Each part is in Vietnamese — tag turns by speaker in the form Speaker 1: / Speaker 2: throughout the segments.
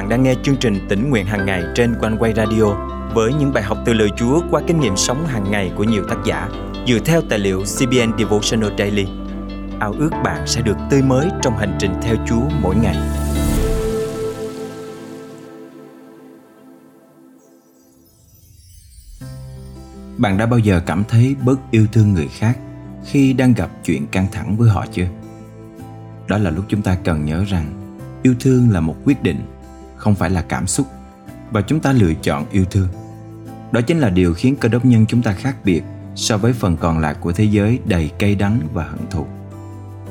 Speaker 1: bạn đang nghe chương trình tỉnh nguyện hàng ngày trên quanh quay radio với những bài học từ lời Chúa qua kinh nghiệm sống hàng ngày của nhiều tác giả dựa theo tài liệu CBN Devotional Daily. Ao ước bạn sẽ được tươi mới trong hành trình theo Chúa mỗi ngày. Bạn đã bao giờ cảm thấy bớt yêu thương người khác khi đang gặp chuyện căng thẳng với họ chưa? Đó là lúc chúng ta cần nhớ rằng yêu thương là một quyết định không phải là cảm xúc và chúng ta lựa chọn yêu thương đó chính là điều khiến cơ đốc nhân chúng ta khác biệt so với phần còn lại của thế giới đầy cay đắng và hận thù.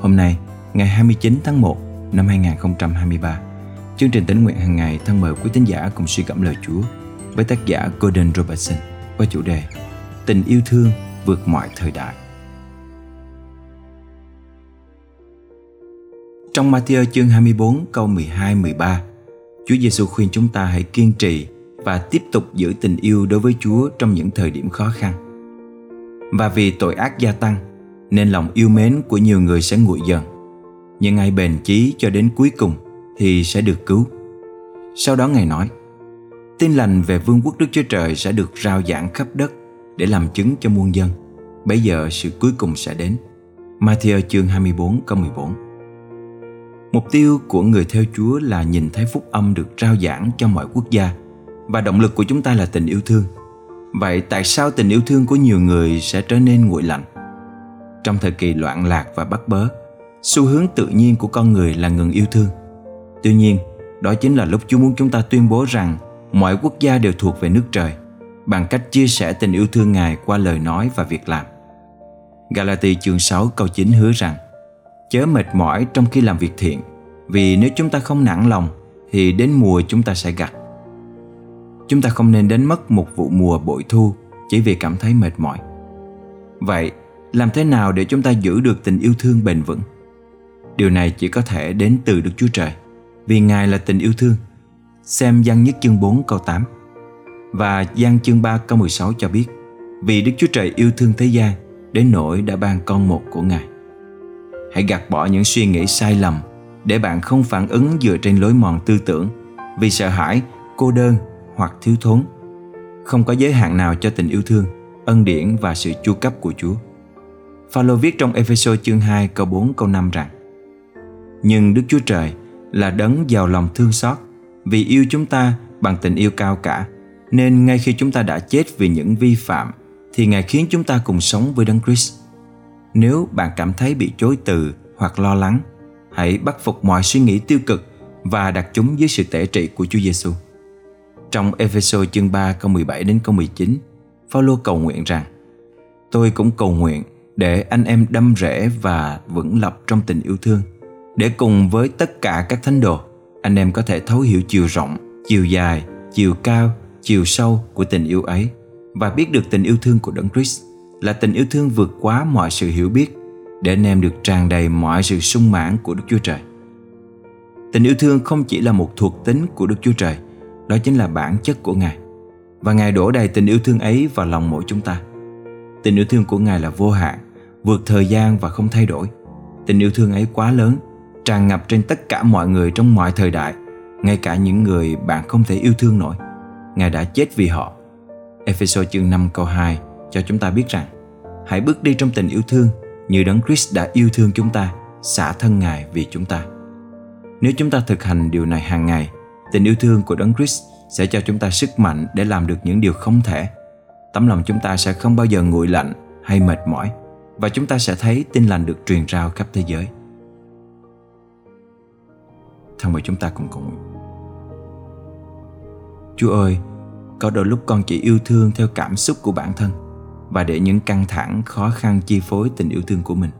Speaker 1: Hôm nay, ngày 29 tháng 1 năm 2023, chương trình tính nguyện hàng ngày thân mời quý tín giả cùng suy gẫm lời Chúa với tác giả Gordon Robertson với chủ đề Tình yêu thương vượt mọi thời đại. Trong Matthew chương 24 câu 12-13, Chúa Giêsu khuyên chúng ta hãy kiên trì và tiếp tục giữ tình yêu đối với Chúa trong những thời điểm khó khăn. Và vì tội ác gia tăng, nên lòng yêu mến của nhiều người sẽ nguội dần. Nhưng ai bền chí cho đến cuối cùng thì sẽ được cứu. Sau đó Ngài nói, tin lành về vương quốc Đức Chúa Trời sẽ được rao giảng khắp đất để làm chứng cho muôn dân. Bây giờ sự cuối cùng sẽ đến. Matthew chương 24 câu 14 Mục tiêu của người theo Chúa là nhìn thấy phúc âm được rao giảng cho mọi quốc gia và động lực của chúng ta là tình yêu thương. Vậy tại sao tình yêu thương của nhiều người sẽ trở nên nguội lạnh? Trong thời kỳ loạn lạc và bắt bớ, xu hướng tự nhiên của con người là ngừng yêu thương. Tuy nhiên, đó chính là lúc Chúa muốn chúng ta tuyên bố rằng mọi quốc gia đều thuộc về nước trời bằng cách chia sẻ tình yêu thương Ngài qua lời nói và việc làm. Galati chương 6 câu 9 hứa rằng chớ mệt mỏi trong khi làm việc thiện, vì nếu chúng ta không nản lòng thì đến mùa chúng ta sẽ gặt. Chúng ta không nên đến mất một vụ mùa bội thu chỉ vì cảm thấy mệt mỏi. Vậy, làm thế nào để chúng ta giữ được tình yêu thương bền vững? Điều này chỉ có thể đến từ đức chúa trời, vì ngài là tình yêu thương. Xem gian nhất chương 4 câu 8 và gian chương 3 câu 16 cho biết, vì Đức Chúa Trời yêu thương thế gian đến nỗi đã ban con một của Ngài. Hãy gạt bỏ những suy nghĩ sai lầm để bạn không phản ứng dựa trên lối mòn tư tưởng vì sợ hãi, cô đơn hoặc thiếu thốn. Không có giới hạn nào cho tình yêu thương, ân điển và sự chu cấp của Chúa. Phaolô viết trong Ephesos chương 2 câu 4 câu 5 rằng Nhưng Đức Chúa Trời là đấng giàu lòng thương xót vì yêu chúng ta bằng tình yêu cao cả nên ngay khi chúng ta đã chết vì những vi phạm thì Ngài khiến chúng ta cùng sống với Đấng Christ. Nếu bạn cảm thấy bị chối từ hoặc lo lắng, hãy bắt phục mọi suy nghĩ tiêu cực và đặt chúng dưới sự tể trị của Chúa Giêsu. Trong Ephesos chương 3 câu 17 đến câu 19, Phaolô cầu nguyện rằng: Tôi cũng cầu nguyện để anh em đâm rễ và vững lập trong tình yêu thương, để cùng với tất cả các thánh đồ, anh em có thể thấu hiểu chiều rộng, chiều dài, chiều cao, chiều sâu của tình yêu ấy và biết được tình yêu thương của Đấng Christ là tình yêu thương vượt quá mọi sự hiểu biết để anh em được tràn đầy mọi sự sung mãn của Đức Chúa Trời. Tình yêu thương không chỉ là một thuộc tính của Đức Chúa Trời, đó chính là bản chất của Ngài. Và Ngài đổ đầy tình yêu thương ấy vào lòng mỗi chúng ta. Tình yêu thương của Ngài là vô hạn, vượt thời gian và không thay đổi. Tình yêu thương ấy quá lớn, tràn ngập trên tất cả mọi người trong mọi thời đại, ngay cả những người bạn không thể yêu thương nổi. Ngài đã chết vì họ. Ephesos chương 5 câu 2 cho chúng ta biết rằng hãy bước đi trong tình yêu thương như Đấng Christ đã yêu thương chúng ta, xả thân Ngài vì chúng ta. Nếu chúng ta thực hành điều này hàng ngày, tình yêu thương của Đấng Christ sẽ cho chúng ta sức mạnh để làm được những điều không thể. Tấm lòng chúng ta sẽ không bao giờ nguội lạnh hay mệt mỏi và chúng ta sẽ thấy tin lành được truyền rao khắp thế giới. Thân mời chúng ta cùng cầu nguyện. Chúa ơi, có đôi lúc con chỉ yêu thương theo cảm xúc của bản thân và để những căng thẳng, khó khăn chi phối tình yêu thương của mình.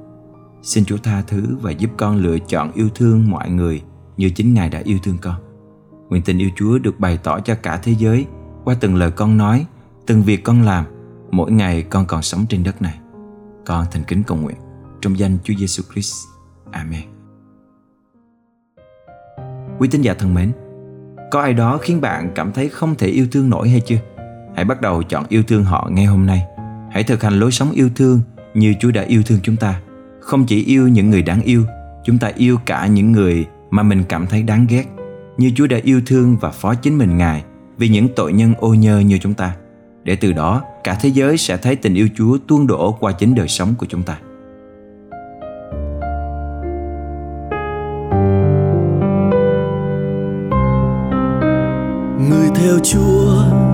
Speaker 1: Xin Chúa tha thứ và giúp con lựa chọn yêu thương mọi người như chính Ngài đã yêu thương con. Nguyện tình yêu Chúa được bày tỏ cho cả thế giới qua từng lời con nói, từng việc con làm, mỗi ngày con còn sống trên đất này. Con thành kính cầu nguyện trong danh Chúa Giêsu Christ. Amen. Quý tín giả thân mến, có ai đó khiến bạn cảm thấy không thể yêu thương nổi hay chưa? Hãy bắt đầu chọn yêu thương họ ngay hôm nay. Hãy thực hành lối sống yêu thương như Chúa đã yêu thương chúng ta. Không chỉ yêu những người đáng yêu, chúng ta yêu cả những người mà mình cảm thấy đáng ghét. như Chúa đã yêu thương và phó chính mình Ngài vì những tội nhân ô nhơ như chúng ta, để từ đó cả thế giới sẽ thấy tình yêu Chúa tuôn đổ qua chính đời sống của chúng ta.
Speaker 2: Người theo Chúa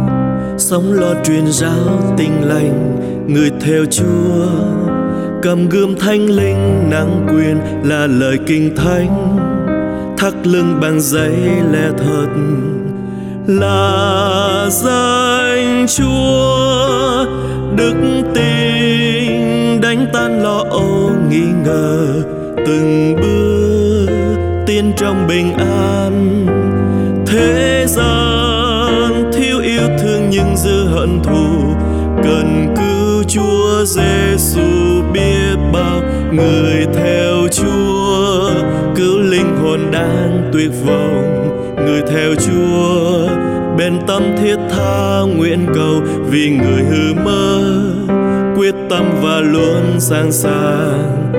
Speaker 2: sống lo truyền giáo tình lành. Người theo Chúa, cầm gươm thanh linh nắng quyền là lời kinh thánh. Thắt lưng bằng giấy lẽ thật là danh Chúa. Đức tin đánh tan lo âu nghi ngờ. Từng bước tiến trong bình an. Thế hận thù, cần cứu Chúa Giêsu biết bao người theo Chúa. Cứu linh hồn đang tuyệt vọng, người theo Chúa. Bên tâm thiết tha nguyện cầu vì người hư mơ. Quyết tâm và luôn sẵn sàng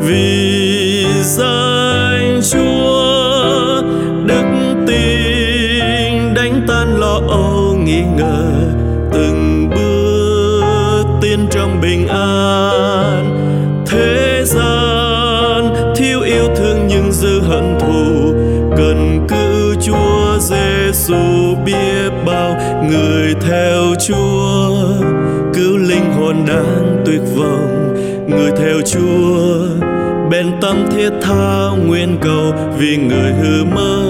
Speaker 2: vì danh Chúa. Đức tin đánh tan lo âu nghi ngờ. Bên tâm thiết tha nguyện cầu vì người hư mơ.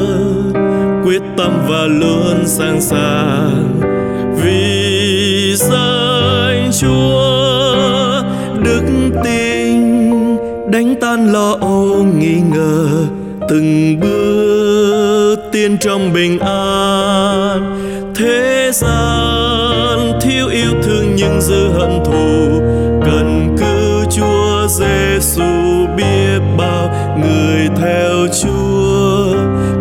Speaker 2: Quyết tâm và luôn sẵn sàng. Vì danh Chúa, đức tin đánh tan lo âu nghi ngờ, từng bước tiến trong bình an. Thế gian thiếu yêu thương nhưng dư hận thù, cần cứu Chúa Giêsu biết bao người theo Chúa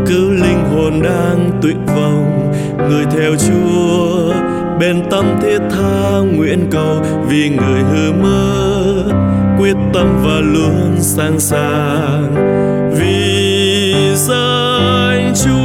Speaker 2: cứ linh hồn đang tuyệt vọng. Người theo Chúa, bên tâm thiết tha nguyện cầu vì người hư mơ. Quyết tâm và luôn sẵn sàng vì danh Chúa.